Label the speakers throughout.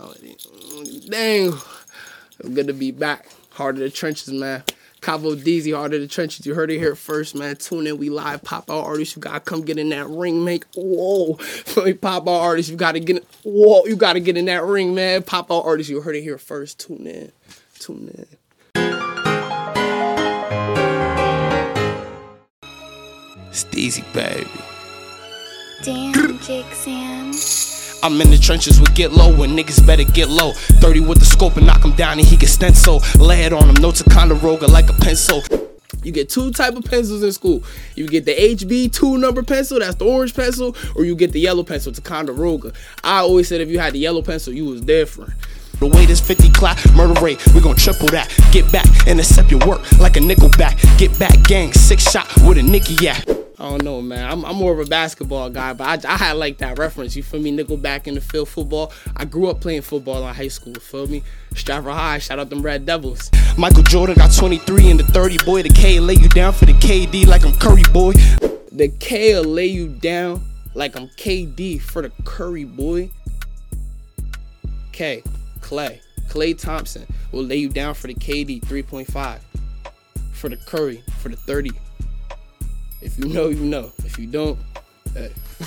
Speaker 1: Oh, dang. It's good to be back. Heart of the trenches, man. Capo Deezy, Heart of the Trenches. You heard it here first, man. Tune in. We live. Pop out artists. You gotta come get in that ring, make whoa. Pop out artists. You gotta get in, whoa. You gotta get in that ring, man. Pop out artists. You heard it here first. Tune in. Tune in. Steezy, baby.
Speaker 2: Damn, Jake Sam.
Speaker 1: I'm in the trenches with get low when niggas better get low. 30 with the scope and knock him down and he get stencil. Lay it on him, no Ticonderoga like a pencil. You get two type of pencils in school. You get the HB two number pencil, that's the orange pencil, or you get the yellow pencil, Ticonderoga. I always said if you had the yellow pencil, you was different. The weight is 50 clock, murder rate, we gon' triple that. Get back, intercept your work like a nickel back. Get back, gang, six shot with a Nicky at. I don't know, man. I'm, I'm more of a basketball guy, but I, I had like that reference. You feel me? Nickelback in the field football. I grew up playing football in high school. Feel me? Stratford High. Shout out them Red Devils. Michael Jordan got 23 in the 30. Boy, the K lay you down for the KD like I'm Curry, boy. The K lay you down like I'm KD for the Curry, boy. K, Clay. Klay Thompson will lay you down for the KD 3.5. For the Curry, for the 30. If you know, you know. If you don't, hey.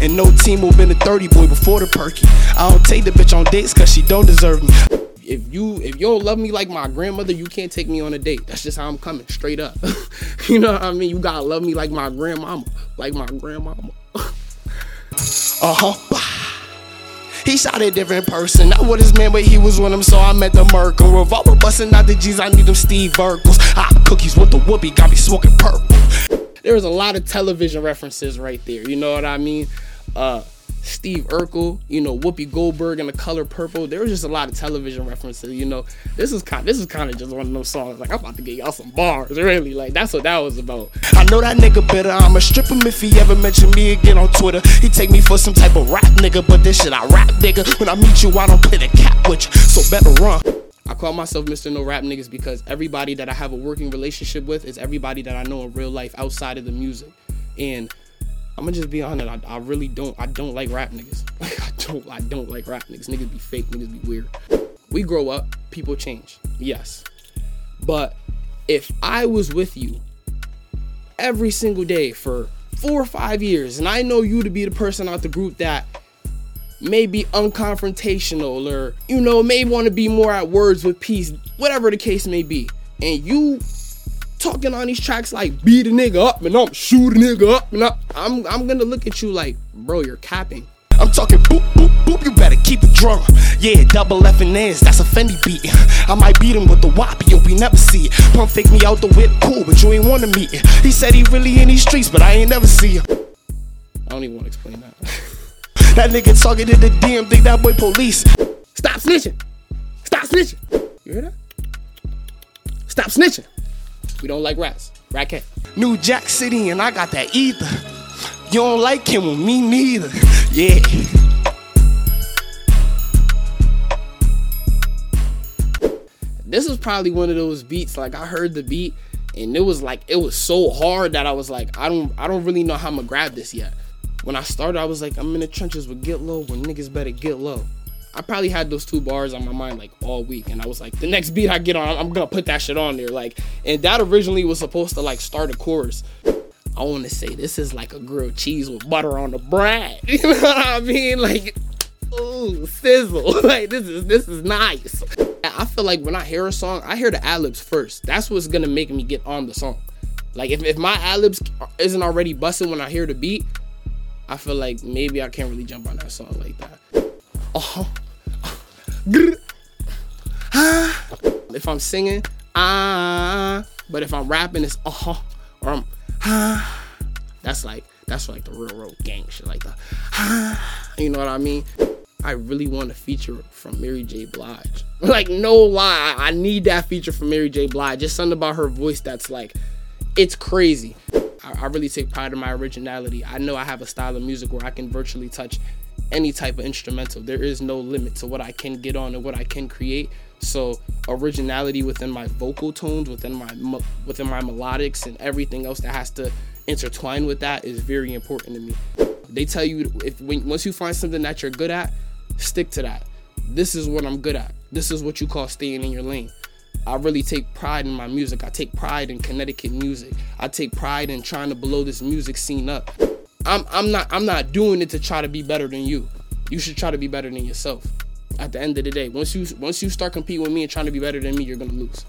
Speaker 1: And no team will been a 30 boy before the perky. I don't take the bitch on dates cause she don't deserve me. If you if you don't love me like my grandmother, you can't take me on a date. That's just how I'm coming, straight up. you know what I mean? You gotta love me like my grandmama. Like my grandmama. uh-huh. He shot a different person, not what his man, but he was with him, so I met the Merkel. Revolver busting out the G's, I need them Steve Urkels. Hot cookies with the whoopee, got me smoking purple there was a lot of television references right there. You know what I mean? Uh, Steve Urkel, you know Whoopi Goldberg and the color purple. There was just a lot of television references. You know, this is kind. This is kind of just one of those songs. Like I'm about to get y'all some bars. Really, like that's what that was about. I know that nigga better. I'ma strip him if he ever mention me again on Twitter. He take me for some type of rap nigga, but this shit I rap nigga. When I meet you, I don't play the cap with you. So better run. I call myself Mr. No Rap Niggas because everybody that I have a working relationship with is everybody that I know in real life outside of the music. And I'm gonna just be honest, I, I really don't I don't like rap niggas. Like I don't I don't like rap niggas. Niggas be fake, niggas be weird. We grow up, people change. Yes. But if I was with you every single day for four or five years, and I know you to be the person out the group that may be unconfrontational or you know may want to be more at words with peace whatever the case may be and you talking on these tracks like beat a nigga up and I'm shoot a nigga up and I'm, I'm, I'm gonna look at you like bro you're capping I'm talking boop, boop, boop, you better keep it drum. Yeah, double F and N's, that's a Fendi beat. I might beat him with the wop, yo, we never see it. Pump fake me out the whip, cool, but you ain't wanna meet it. He said he really in these streets, but I ain't never see him. I don't even wanna explain that. That nigga talking to the DM, think that boy police. Stop snitching. Stop snitching. You hear that? Stop snitching. We don't like rats. Rat cat. New Jack City and I got that either. You don't like him, well, me neither. Yeah. This is probably one of those beats. Like I heard the beat and it was like it was so hard that I was like, I don't I don't really know how I'm gonna grab this yet. When I started, I was like, I'm in the trenches with get low when niggas better get low. I probably had those two bars on my mind like all week, and I was like, the next beat I get on, I'm gonna put that shit on there. Like, and that originally was supposed to like start a chorus. I want to say this is like a grilled cheese with butter on the bread. You know what I mean? Like, ooh, sizzle. like this is this is nice. I feel like when I hear a song, I hear the ad libs first. That's what's gonna make me get on the song. Like if, if my ad libs isn't already busting when I hear the beat, I feel like maybe I can't really jump on that song like that. Uh-huh. if I'm singing, ah, but if I'm rapping, it's uh-huh, or I'm ah. That's like that's like the real road gang shit, like the ah. You know what I mean? I really want a feature from Mary J. Blige. Like no lie, I need that feature from Mary J. Blige. Just something about her voice that's like, it's crazy. I, really take pride in my originality. I know I have a style of music where I can virtually touch any type of instrumental. There is no limit to what I can get on and what I can create. So originality within my vocal tones, within my within my melodics, and everything else that has to intertwine with that is very important to me. They tell you if when, once you find something that you're good at, stick to that. this is what I'm good at. This is what you call staying in your lane. I really take pride in my music. I take pride in Connecticut music. I take pride in trying to blow this music scene up. I'm I'm not I'm not doing it to try to be better than you. You should try to be better than yourself. At the end of the day, once you once you start competing with me and trying to be better than me, you're gonna lose.